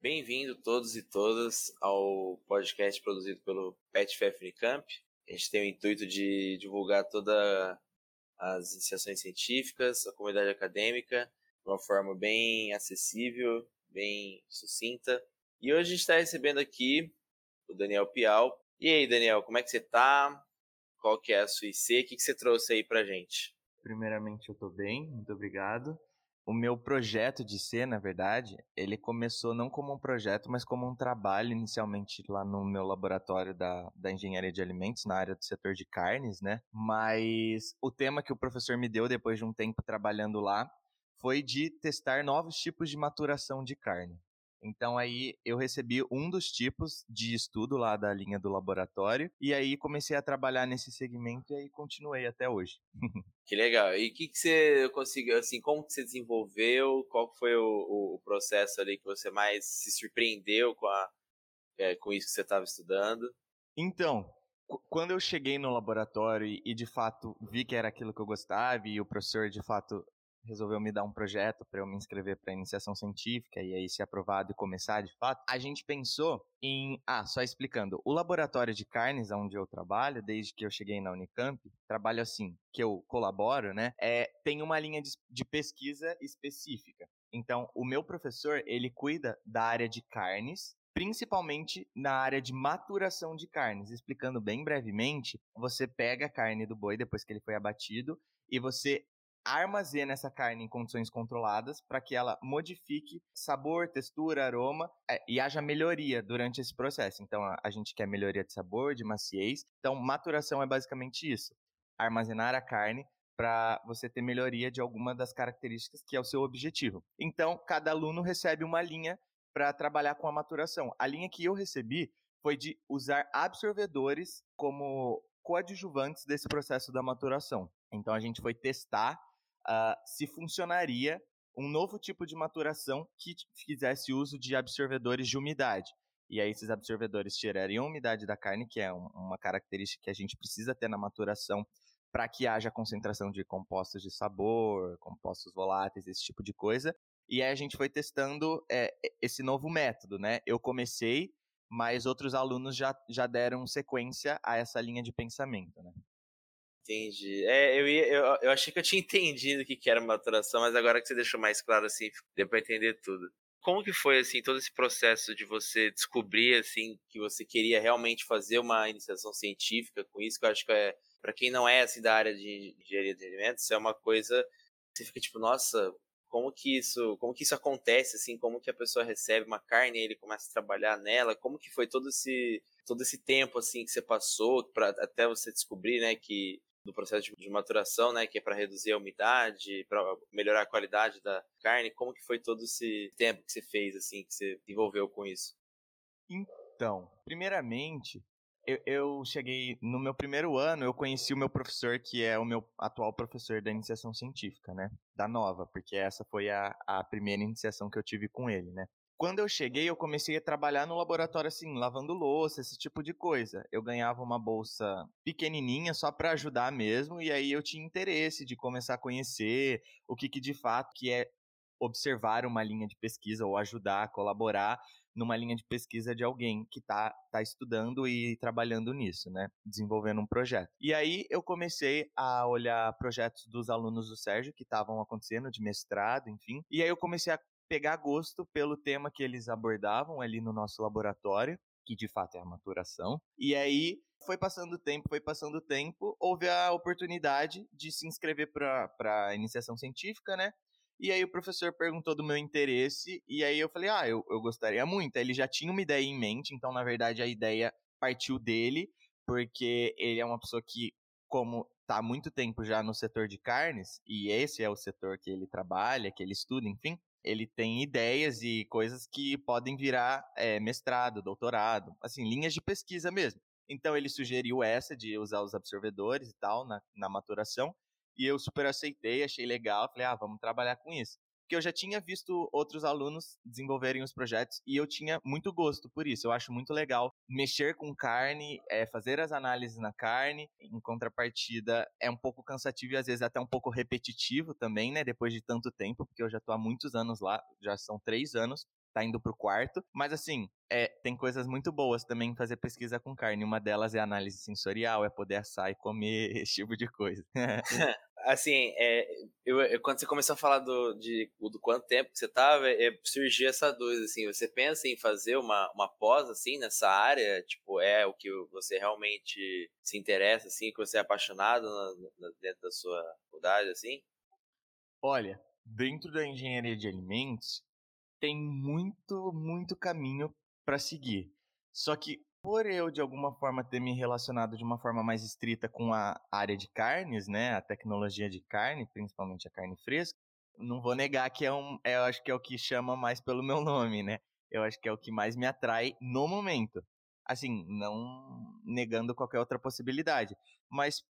Bem-vindo todos e todas ao podcast produzido pelo PetFF Unicamp. A gente tem o intuito de divulgar todas as iniciações científicas, a comunidade acadêmica, de uma forma bem acessível, bem sucinta. E hoje a gente está recebendo aqui o Daniel Pial. E aí, Daniel, como é que você está? Qual que é a sua IC? O que, que você trouxe aí pra gente? Primeiramente, eu estou bem, muito obrigado o meu projeto de ser, na verdade, ele começou não como um projeto, mas como um trabalho inicialmente lá no meu laboratório da, da engenharia de alimentos, na área do setor de carnes, né? Mas o tema que o professor me deu depois de um tempo trabalhando lá foi de testar novos tipos de maturação de carne. Então aí eu recebi um dos tipos de estudo lá da linha do laboratório e aí comecei a trabalhar nesse segmento e aí continuei até hoje. que legal. E o que, que você conseguiu, assim, como que você desenvolveu? Qual foi o, o processo ali que você mais se surpreendeu com, a, é, com isso que você estava estudando? Então, quando eu cheguei no laboratório e, e, de fato vi que era aquilo que eu gostava e o professor de fato resolveu me dar um projeto para eu me inscrever para iniciação científica e aí ser aprovado e começar de fato, a gente pensou em, ah, só explicando, o laboratório de carnes onde eu trabalho, desde que eu cheguei na Unicamp, trabalho assim, que eu colaboro, né, é, tem uma linha de, de pesquisa específica. Então, o meu professor, ele cuida da área de carnes, principalmente na área de maturação de carnes. Explicando bem brevemente, você pega a carne do boi depois que ele foi abatido e você armazena essa carne em condições controladas para que ela modifique sabor, textura, aroma é, e haja melhoria durante esse processo. Então, a, a gente quer melhoria de sabor, de maciez. Então, maturação é basicamente isso: armazenar a carne para você ter melhoria de alguma das características que é o seu objetivo. Então, cada aluno recebe uma linha para trabalhar com a maturação. A linha que eu recebi foi de usar absorvedores como coadjuvantes desse processo da maturação. Então a gente foi testar uh, se funcionaria um novo tipo de maturação que fizesse uso de absorvedores de umidade. E aí esses absorvedores tirariam a umidade da carne, que é um, uma característica que a gente precisa ter na maturação para que haja concentração de compostos de sabor, compostos voláteis, esse tipo de coisa. E aí a gente foi testando é, esse novo método, né? Eu comecei, mas outros alunos já, já deram sequência a essa linha de pensamento, né? Entendi. É, eu, ia, eu, eu achei que eu tinha entendido o que, que era maturação, mas agora que você deixou mais claro assim, deu para entender tudo. Como que foi assim todo esse processo de você descobrir assim que você queria realmente fazer uma iniciação científica com isso? Que eu acho que é para quem não é assim da área de engenharia de alimentos, é uma coisa você fica tipo, nossa, como que isso, como que isso acontece assim, como que a pessoa recebe uma carne e ele começa a trabalhar nela? Como que foi todo esse todo esse tempo assim que você passou para até você descobrir, né, que do processo de maturação, né, que é para reduzir a umidade, para melhorar a qualidade da carne. Como que foi todo esse tempo que você fez, assim, que você envolveu com isso? Então, primeiramente, eu, eu, cheguei no meu primeiro ano, eu conheci o meu professor, que é o meu atual professor da iniciação científica, né? Da nova, porque essa foi a, a primeira iniciação que eu tive com ele, né? Quando eu cheguei, eu comecei a trabalhar no laboratório assim, lavando louça, esse tipo de coisa. Eu ganhava uma bolsa pequenininha só para ajudar mesmo, e aí eu tinha interesse de começar a conhecer o que, que de fato que é observar uma linha de pesquisa ou ajudar, colaborar numa linha de pesquisa de alguém que está tá estudando e trabalhando nisso, né? Desenvolvendo um projeto. E aí eu comecei a olhar projetos dos alunos do Sérgio que estavam acontecendo, de mestrado, enfim. E aí eu comecei a pegar gosto pelo tema que eles abordavam ali no nosso laboratório, que de fato é a maturação. E aí foi passando o tempo, foi passando o tempo, houve a oportunidade de se inscrever para a iniciação científica, né? E aí o professor perguntou do meu interesse, e aí eu falei, ah, eu, eu gostaria muito. Ele já tinha uma ideia em mente, então na verdade a ideia partiu dele, porque ele é uma pessoa que, como está há muito tempo já no setor de carnes, e esse é o setor que ele trabalha, que ele estuda, enfim, ele tem ideias e coisas que podem virar é, mestrado, doutorado, assim, linhas de pesquisa mesmo. Então ele sugeriu essa de usar os absorvedores e tal na, na maturação, e eu super aceitei, achei legal, falei, ah, vamos trabalhar com isso porque eu já tinha visto outros alunos desenvolverem os projetos e eu tinha muito gosto por isso. Eu acho muito legal mexer com carne, é, fazer as análises na carne. Em contrapartida, é um pouco cansativo e às vezes até um pouco repetitivo também, né? Depois de tanto tempo, porque eu já estou há muitos anos lá, já são três anos. tá indo pro quarto. Mas assim, é, tem coisas muito boas também em fazer pesquisa com carne. Uma delas é análise sensorial, é poder assar e comer, esse tipo de coisa. assim, é, eu, eu, quando você começou a falar do, de, do quanto tempo que você tava, é, surgiu essa dúvida, assim, você pensa em fazer uma, uma pós, assim, nessa área? Tipo, é o que você realmente se interessa, assim, que você é apaixonado na, na, dentro da sua faculdade, assim? Olha, dentro da engenharia de alimentos, tem muito, muito caminho para seguir. Só que por eu de alguma forma ter me relacionado de uma forma mais estrita com a área de carnes, né, a tecnologia de carne, principalmente a carne fresca, não vou negar que é um, é, eu acho que é o que chama mais pelo meu nome, né? Eu acho que é o que mais me atrai no momento. Assim, não negando qualquer outra possibilidade, mas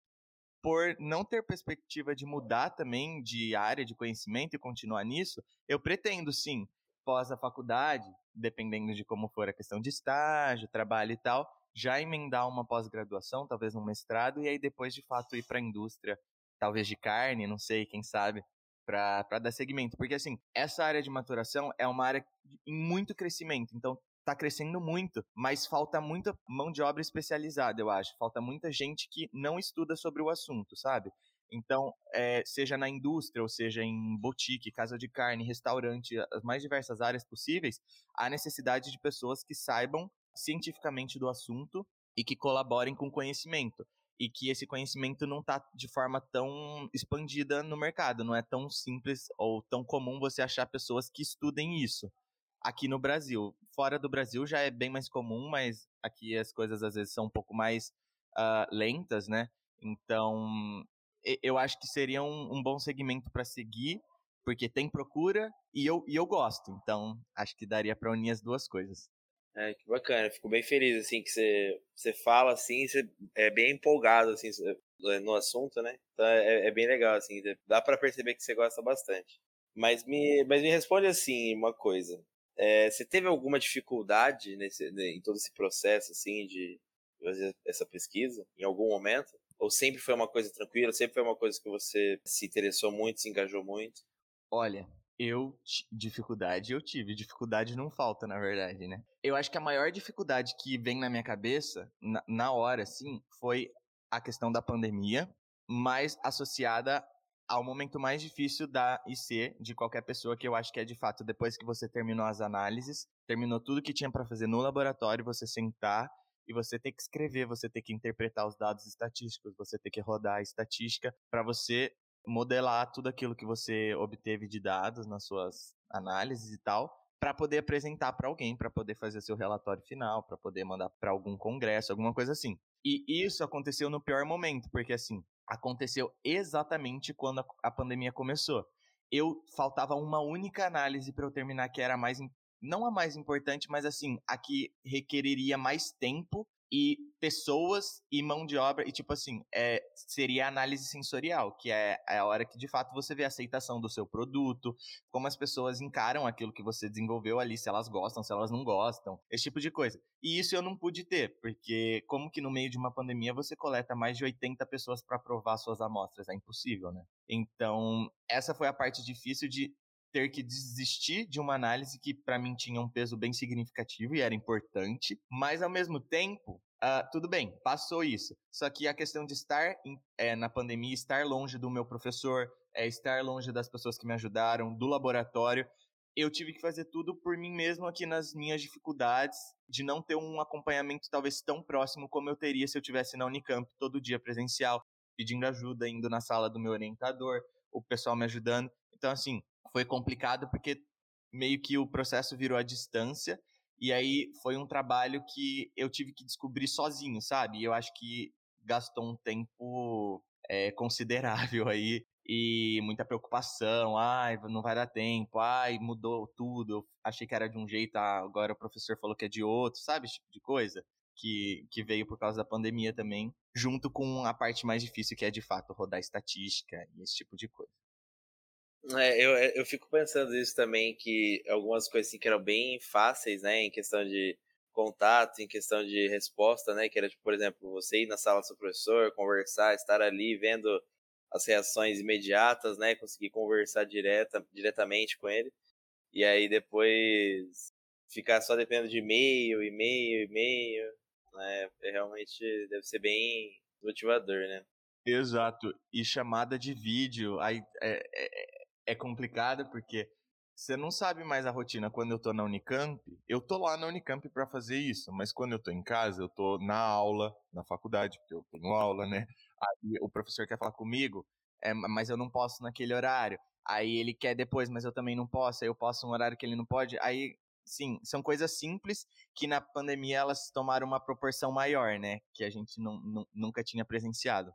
por não ter perspectiva de mudar também de área de conhecimento e continuar nisso, eu pretendo sim pós a faculdade, dependendo de como for a questão de estágio, trabalho e tal, já emendar uma pós-graduação, talvez um mestrado, e aí depois de fato ir para a indústria, talvez de carne, não sei, quem sabe, para dar segmento. Porque assim, essa área de maturação é uma área em muito crescimento, então está crescendo muito, mas falta muita mão de obra especializada, eu acho. Falta muita gente que não estuda sobre o assunto, sabe? Então, é, seja na indústria, ou seja em boutique, casa de carne, restaurante, as mais diversas áreas possíveis, há necessidade de pessoas que saibam cientificamente do assunto e que colaborem com conhecimento. E que esse conhecimento não está de forma tão expandida no mercado, não é tão simples ou tão comum você achar pessoas que estudem isso aqui no Brasil. Fora do Brasil já é bem mais comum, mas aqui as coisas às vezes são um pouco mais uh, lentas, né? Então, eu acho que seria um, um bom segmento para seguir, porque tem procura e eu, e eu gosto. Então, acho que daria para unir as duas coisas. É, que bacana. Fico bem feliz, assim, que você, você fala, assim, você é bem empolgado, assim, no assunto, né? Então, é, é bem legal, assim, dá para perceber que você gosta bastante. Mas me, mas me responde, assim, uma coisa. É, você teve alguma dificuldade nesse, em todo esse processo, assim, de fazer essa pesquisa, em algum momento? Ou sempre foi uma coisa tranquila? Sempre foi uma coisa que você se interessou muito, se engajou muito? Olha, eu dificuldade eu tive, dificuldade não falta, na verdade, né? Eu acho que a maior dificuldade que vem na minha cabeça na, na hora, assim, foi a questão da pandemia, mas associada ao momento mais difícil da IC de qualquer pessoa, que eu acho que é de fato depois que você terminou as análises, terminou tudo que tinha para fazer no laboratório, você sentar e você ter que escrever, você ter que interpretar os dados estatísticos, você ter que rodar a estatística para você modelar tudo aquilo que você obteve de dados nas suas análises e tal, para poder apresentar para alguém, para poder fazer seu relatório final, para poder mandar para algum congresso, alguma coisa assim. E isso aconteceu no pior momento, porque assim, aconteceu exatamente quando a pandemia começou. Eu faltava uma única análise para eu terminar que era mais não a mais importante, mas assim, a que requeriria mais tempo e pessoas e mão de obra, e tipo assim, é, seria a análise sensorial, que é, é, a hora que de fato você vê a aceitação do seu produto, como as pessoas encaram aquilo que você desenvolveu ali, se elas gostam, se elas não gostam, esse tipo de coisa. E isso eu não pude ter, porque como que no meio de uma pandemia você coleta mais de 80 pessoas para provar suas amostras? É impossível, né? Então, essa foi a parte difícil de ter que desistir de uma análise que para mim tinha um peso bem significativo e era importante, mas ao mesmo tempo, uh, tudo bem, passou isso. Só que a questão de estar em, é, na pandemia, estar longe do meu professor, é, estar longe das pessoas que me ajudaram, do laboratório, eu tive que fazer tudo por mim mesmo aqui nas minhas dificuldades de não ter um acompanhamento talvez tão próximo como eu teria se eu tivesse na Unicamp todo dia presencial, pedindo ajuda, indo na sala do meu orientador, o pessoal me ajudando. Então, assim, foi complicado porque meio que o processo virou à distância e aí foi um trabalho que eu tive que descobrir sozinho, sabe? E eu acho que gastou um tempo é, considerável aí e muita preocupação, ai, não vai dar tempo, ai, mudou tudo, eu achei que era de um jeito, ah, agora o professor falou que é de outro, sabe? Esse tipo de coisa que, que veio por causa da pandemia também, junto com a parte mais difícil que é de fato rodar estatística e esse tipo de coisa. É, eu, é, eu fico pensando isso também, que algumas coisas assim, que eram bem fáceis, né, em questão de contato, em questão de resposta, né, que era, tipo, por exemplo, você ir na sala do seu professor, conversar, estar ali vendo as reações imediatas, né, conseguir conversar direta, diretamente com ele. e aí depois ficar só dependendo de e-mail, e-mail, e-mail, né? É, realmente deve ser bem motivador, né? Exato. E chamada de vídeo, aí é, é, complicado porque você não sabe mais a rotina. Quando eu tô na Unicamp, eu tô lá na Unicamp para fazer isso, mas quando eu tô em casa, eu tô na aula, na faculdade, porque eu tenho aula, né? Aí o professor quer falar comigo, é, mas eu não posso naquele horário. Aí ele quer depois, mas eu também não posso. Aí eu posso um horário que ele não pode. Aí, sim, são coisas simples que na pandemia elas tomaram uma proporção maior, né? Que a gente não, nunca tinha presenciado.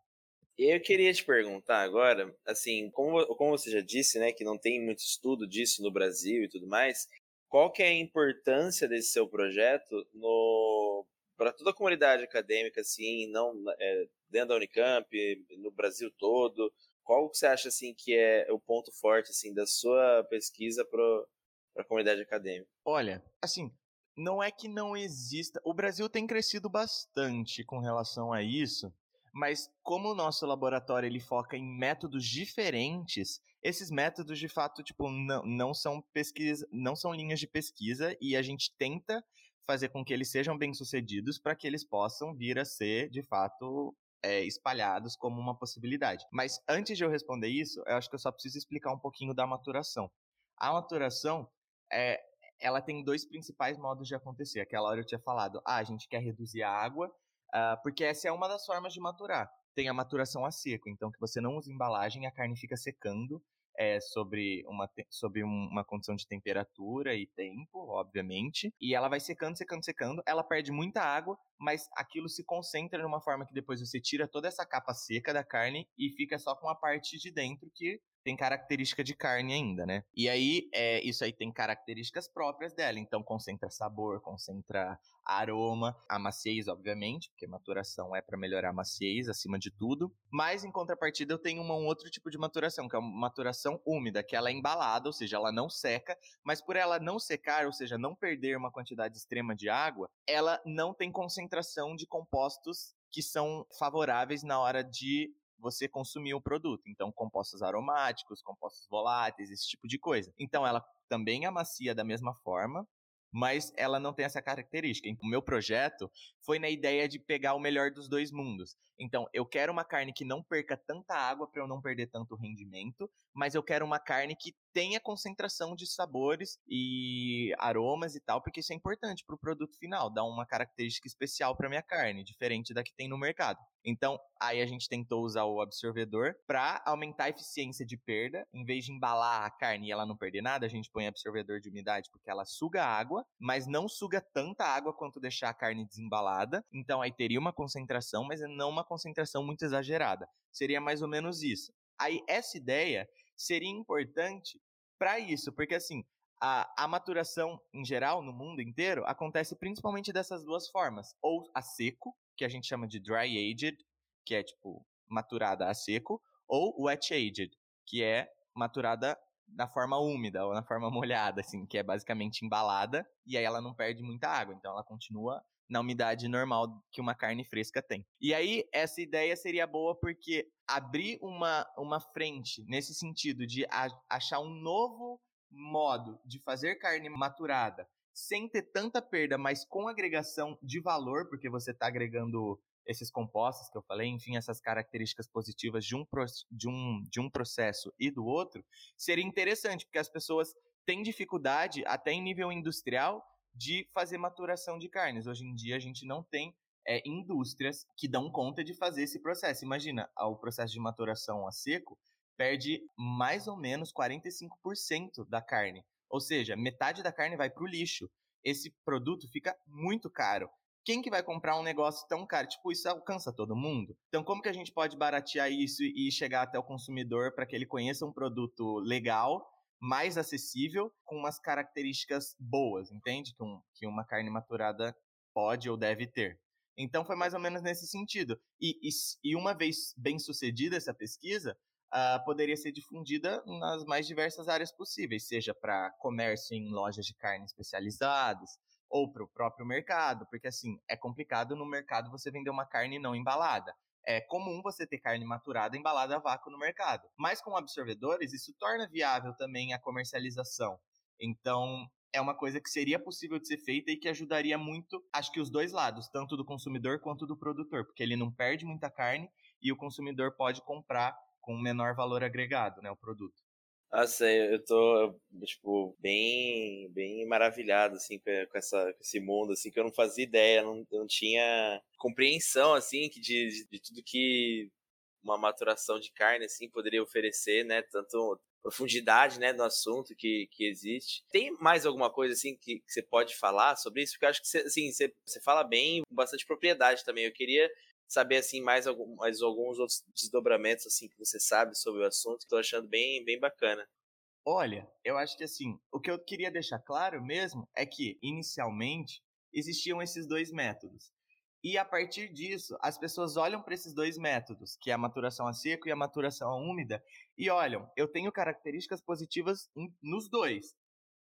Eu queria te perguntar agora, assim, como, como você já disse, né, que não tem muito estudo disso no Brasil e tudo mais, qual que é a importância desse seu projeto no para toda a comunidade acadêmica, assim, não é, dentro da Unicamp, no Brasil todo, qual que você acha assim que é o ponto forte assim da sua pesquisa para a comunidade acadêmica? Olha, assim, não é que não exista. O Brasil tem crescido bastante com relação a isso, mas como o nosso laboratório ele foca em métodos diferentes, esses métodos de fato tipo não, não são pesquisa, não são linhas de pesquisa e a gente tenta fazer com que eles sejam bem-sucedidos para que eles possam vir a ser de fato é, espalhados como uma possibilidade. Mas antes de eu responder isso, eu acho que eu só preciso explicar um pouquinho da maturação. A maturação é, ela tem dois principais modos de acontecer. Aquela hora eu tinha falado, ah, a gente quer reduzir a água Uh, porque essa é uma das formas de maturar. Tem a maturação a seco, então que você não usa embalagem, a carne fica secando é, sobre, uma, sobre uma condição de temperatura e tempo, obviamente. E ela vai secando, secando, secando. Ela perde muita água, mas aquilo se concentra numa forma que depois você tira toda essa capa seca da carne e fica só com a parte de dentro que tem característica de carne ainda, né? E aí, é, isso aí tem características próprias dela. Então, concentra sabor, concentra aroma, a maciez, obviamente, porque maturação é para melhorar a maciez acima de tudo. Mas, em contrapartida, eu tenho uma, um outro tipo de maturação, que é uma maturação úmida, que ela é embalada, ou seja, ela não seca, mas por ela não secar, ou seja, não perder uma quantidade extrema de água, ela não tem concentração de compostos que são favoráveis na hora de você consumir o produto. Então, compostos aromáticos, compostos voláteis, esse tipo de coisa. Então, ela também amacia da mesma forma, mas ela não tem essa característica. O meu projeto foi na ideia de pegar o melhor dos dois mundos. Então, eu quero uma carne que não perca tanta água para eu não perder tanto rendimento, mas eu quero uma carne que tenha concentração de sabores e aromas e tal, porque isso é importante para o produto final, dá uma característica especial para minha carne, diferente da que tem no mercado. Então, aí a gente tentou usar o absorvedor para aumentar a eficiência de perda, em vez de embalar a carne e ela não perder nada, a gente põe absorvedor de umidade porque ela suga água, mas não suga tanta água quanto deixar a carne desembalada. Então, aí teria uma concentração, mas não uma concentração muito exagerada. Seria mais ou menos isso. Aí essa ideia seria importante para isso, porque assim, a, a, maturação em geral, no mundo inteiro, acontece principalmente dessas duas formas. Ou a seco, que a gente chama de dry aged, que é tipo maturada a seco, ou wet aged, que é maturada na forma úmida ou na forma molhada, assim, que é basicamente embalada e aí ela não perde muita água, então ela continua na umidade normal que uma carne fresca tem. E aí, essa ideia seria boa porque abrir uma, uma frente nesse sentido de achar um novo modo de fazer carne maturada sem ter tanta perda, mas com agregação de valor, porque você está agregando esses compostos que eu falei, enfim, essas características positivas de um, de, um, de um processo e do outro, seria interessante, porque as pessoas têm dificuldade, até em nível industrial, de fazer maturação de carnes. Hoje em dia a gente não tem é, indústrias que dão conta de fazer esse processo. Imagina, o processo de maturação a seco perde mais ou menos 45% da carne. Ou seja, metade da carne vai para o lixo. Esse produto fica muito caro. Quem que vai comprar um negócio tão caro? Tipo, isso alcança todo mundo? Então, como que a gente pode baratear isso e chegar até o consumidor para que ele conheça um produto legal mais acessível, com umas características boas, entende? Que, um, que uma carne maturada pode ou deve ter. Então foi mais ou menos nesse sentido. E, e, e uma vez bem sucedida essa pesquisa, uh, poderia ser difundida nas mais diversas áreas possíveis, seja para comércio em lojas de carne especializadas, ou para o próprio mercado, porque assim, é complicado no mercado você vender uma carne não embalada é comum você ter carne maturada embalada a vácuo no mercado. Mas com absorvedores, isso torna viável também a comercialização. Então, é uma coisa que seria possível de ser feita e que ajudaria muito, acho que os dois lados, tanto do consumidor quanto do produtor, porque ele não perde muita carne e o consumidor pode comprar com menor valor agregado, né, o produto. Nossa, eu tô, tipo, bem, bem maravilhado, assim, com, essa, com esse mundo, assim, que eu não fazia ideia, não, não tinha compreensão, assim, de, de, de tudo que uma maturação de carne, assim, poderia oferecer, né, tanto profundidade, né, no assunto que, que existe. Tem mais alguma coisa, assim, que, que você pode falar sobre isso? Porque eu acho que, você, assim, você, você fala bem, com bastante propriedade também. Eu queria saber assim mais, algum, mais alguns outros desdobramentos assim que você sabe sobre o assunto. Estou achando bem, bem bacana. Olha, eu acho que assim, o que eu queria deixar claro mesmo é que inicialmente existiam esses dois métodos. E a partir disso, as pessoas olham para esses dois métodos, que é a maturação a seco e a maturação a úmida, e olham, eu tenho características positivas nos dois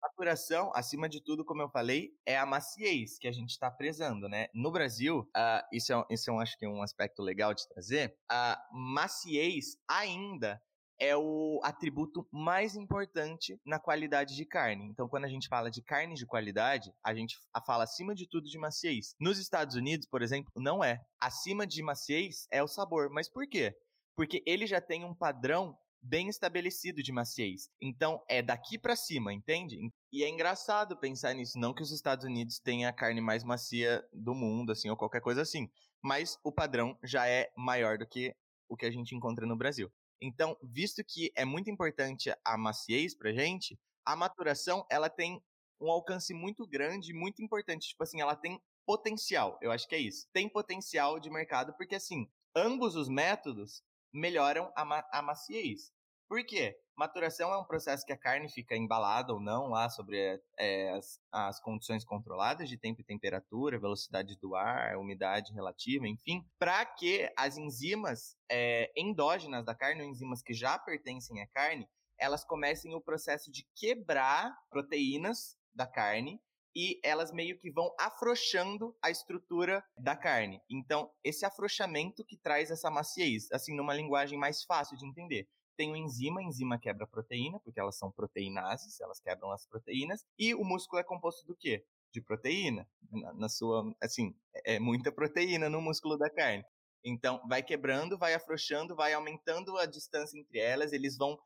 maturação, acima de tudo, como eu falei, é a maciez que a gente está prezando, né? No Brasil, uh, isso, é, isso é acho que é um aspecto legal de trazer, a maciez ainda é o atributo mais importante na qualidade de carne. Então, quando a gente fala de carne de qualidade, a gente fala acima de tudo de maciez. Nos Estados Unidos, por exemplo, não é. Acima de maciez é o sabor. Mas por quê? Porque ele já tem um padrão bem estabelecido de maciez. Então é daqui para cima, entende? E é engraçado pensar nisso, não que os Estados Unidos tenham a carne mais macia do mundo, assim, ou qualquer coisa assim, mas o padrão já é maior do que o que a gente encontra no Brasil. Então, visto que é muito importante a maciez pra gente, a maturação, ela tem um alcance muito grande, muito importante, tipo assim, ela tem potencial, eu acho que é isso. Tem potencial de mercado porque assim, ambos os métodos melhoram a, ma a maciez. Por quê? Maturação é um processo que a carne fica embalada ou não lá sobre é, as, as, condições controladas de tempo e temperatura, velocidade do ar, umidade relativa, enfim, para que as enzimas é, endógenas da carne, ou enzimas que já pertencem à carne, elas comecem o processo de quebrar proteínas da carne e elas meio que vão afrouxando a estrutura da carne. Então, esse afrouxamento que traz essa maciez, assim, numa linguagem mais fácil de entender. Tem o enzima, a enzima quebra a proteína, porque elas são proteinases, elas quebram as proteínas, e o músculo é composto do quê? De proteína. Na, na sua, assim, é, é muita proteína no músculo da carne. Então, vai quebrando, vai afrouxando, vai aumentando a distância entre elas, eles vão,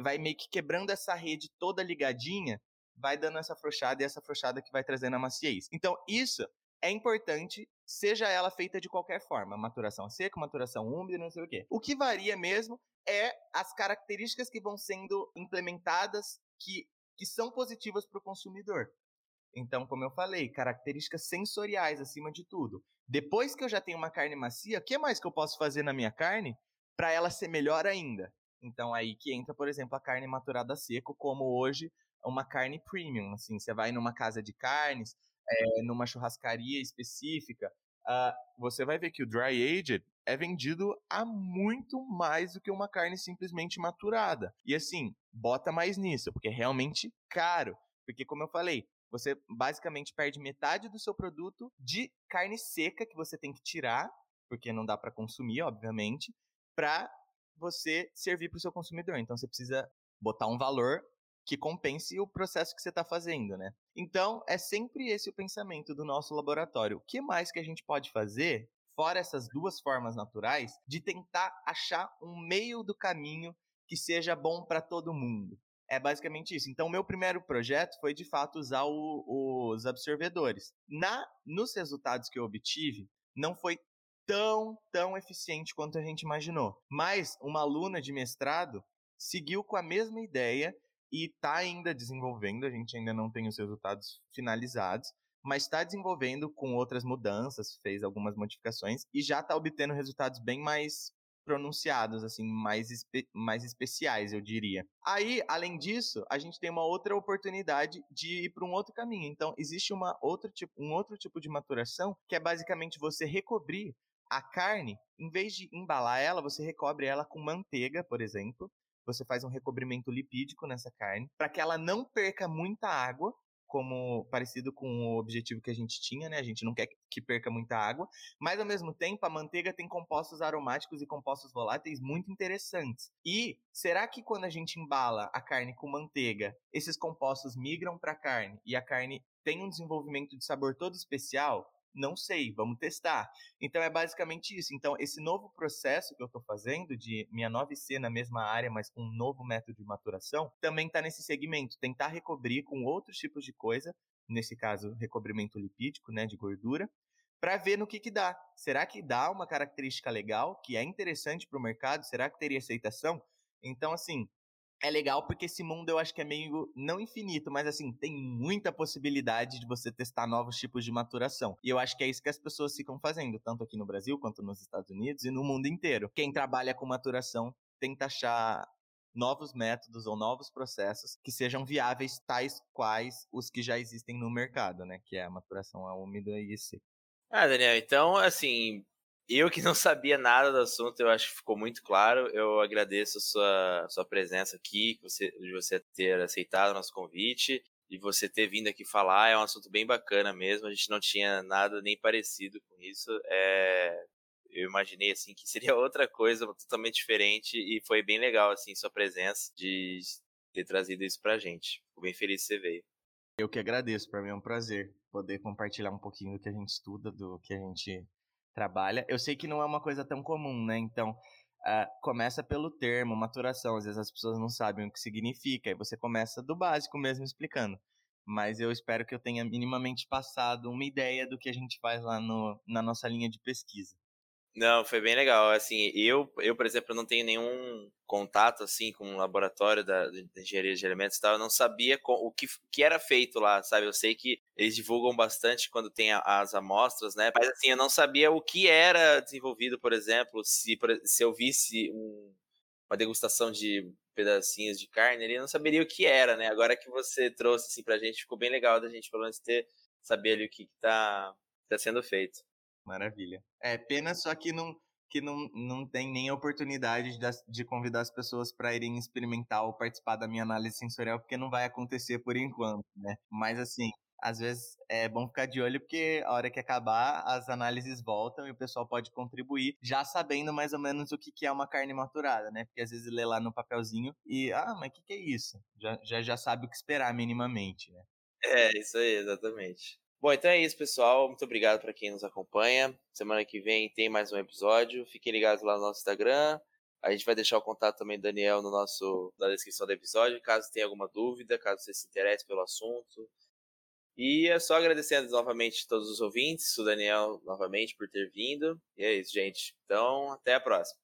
vai meio que quebrando essa rede toda ligadinha vai dando essa afrouxada e essa afrouxada que vai trazendo a maciez. Então, isso é importante, seja ela feita de qualquer forma, maturação seca, maturação úmida, não sei o quê. O que varia mesmo é as características que vão sendo implementadas que, que são positivas para o consumidor. Então, como eu falei, características sensoriais acima de tudo. Depois que eu já tenho uma carne macia, o que mais que eu posso fazer na minha carne para ela ser melhor ainda? Então, aí que entra, por exemplo, a carne maturada seco, como hoje uma carne premium. Assim, você vai numa casa de carnes, é, numa churrascaria específica, uh, você vai ver que o dry aged é vendido a muito mais do que uma carne simplesmente maturada. E assim, bota mais nisso, porque é realmente caro. Porque, como eu falei, você basicamente perde metade do seu produto de carne seca que você tem que tirar, porque não dá para consumir, obviamente, para você servir para o seu consumidor. Então você precisa botar um valor que compense o processo que você está fazendo, né? Então, é sempre esse o pensamento do nosso laboratório. O que mais que a gente pode fazer, fora essas duas formas naturais, de tentar achar um meio do caminho que seja bom para todo mundo? É basicamente isso. Então, meu primeiro projeto foi de fato usar o, os absorvedores. Na, nos resultados que eu obtive, não foi tão, tão eficiente quanto a gente imaginou. Mas uma aluna de mestrado seguiu com a mesma ideia e está ainda desenvolvendo, a gente ainda não tem os resultados finalizados, mas está desenvolvendo com outras mudanças, fez algumas modificações e já está obtendo resultados bem mais pronunciados, assim, mais, espe mais especiais, eu diria. Aí, além disso, a gente tem uma outra oportunidade de ir para um outro caminho. Então, existe uma outro tipo, um outro tipo de maturação que é basicamente você recobrir a carne, em vez de embalar ela, você recobre ela com manteiga, por exemplo, você faz um recobrimento lipídico nessa carne, para que ela não perca muita água, como parecido com o objetivo que a gente tinha, né? A gente não quer que perca muita água, mas ao mesmo tempo a manteiga tem compostos aromáticos e compostos voláteis muito interessantes. E será que quando a gente embala a carne com manteiga, esses compostos migram para a carne e a carne tem um desenvolvimento de sabor todo especial? Não sei, vamos testar. Então é basicamente isso. Então, esse novo processo que eu estou fazendo de minha 9C na mesma área, mas com um novo método de maturação, também está nesse segmento. Tentar recobrir com outros tipos de coisa, nesse caso, recobrimento lipídico, né, de gordura, para ver no que, que dá. Será que dá uma característica legal, que é interessante para o mercado? Será que teria aceitação? Então, assim, é legal porque esse mundo eu acho que é meio, não infinito, mas assim, tem muita possibilidade de você testar novos tipos de maturação. E eu acho que é isso que as pessoas ficam fazendo, tanto aqui no Brasil quanto nos Estados Unidos e no mundo inteiro. Quem trabalha com maturação tenta achar novos métodos ou novos processos que sejam viáveis, tais quais os que já existem no mercado, né? Que é a maturação a úmido e seco. Ah, Daniel, então, assim, eu que não sabia nada do assunto, eu acho que ficou muito claro. Eu agradeço a sua, sua presença aqui, você, de você ter aceitado o nosso convite e você ter vindo aqui falar. É um assunto bem bacana mesmo. A gente não tinha nada nem parecido com isso. É, eu imaginei assim que seria outra coisa totalmente diferente e foi bem legal assim sua presença de ter trazido isso pra gente. Fico bem feliz que você veio. Eu que agradeço, para mim é um prazer poder compartilhar um pouquinho do que a gente estuda, do que a gente trabalha. Eu sei que não é uma coisa tão comum, né? Então, uh, começa pelo termo, maturação. Às vezes as pessoas não sabem o que significa, e você começa do básico mesmo explicando. Mas eu espero que eu tenha minimamente passado uma ideia do que a gente faz lá no, na nossa linha de pesquisa. Não, foi bem legal. Assim, eu, eu, por exemplo, não tenho nenhum contato assim com o laboratório da, engenharia de elementos e tal. Eu não sabia com, o que, que era feito lá, sabe? Eu sei que eles divulgam bastante quando tem a, as amostras, né? Mas assim, eu não sabia o que era desenvolvido, por exemplo, se, se eu visse um, uma degustação de pedacinhos de carne, ele não saberia o que era, né? Agora que você trouxe assim pra gente, ficou bem legal da gente pelo menos ter saber ali o que, que tá, tá sendo feito. Maravilha. É pena só que não, que não, não tem nem oportunidade de, de convidar as pessoas para irem experimentar ou participar da minha análise sensorial, porque não vai acontecer por enquanto, né? Mas assim, às vezes é bom ficar de olho porque a hora que acabar as análises voltam e o pessoal pode contribuir já sabendo mais ou menos o que, que é uma carne maturada, né? Porque às vezes lê lá no papelzinho e, ah, mas o que, que é isso? Já, já, já sabe o que esperar minimamente, né? É, isso aí, exatamente. Bom, então é isso, pessoal. Muito obrigado para quem nos acompanha. Semana que vem tem mais um episódio. Fiquem ligados lá no nosso Instagram. A gente vai deixar o contato também do Daniel no nosso, na descrição do episódio, caso tenha alguma dúvida, caso você se interesse pelo assunto. E é só agradecendo novamente todos os ouvintes, o Daniel novamente por ter vindo. E é isso, gente. Então, até a próxima.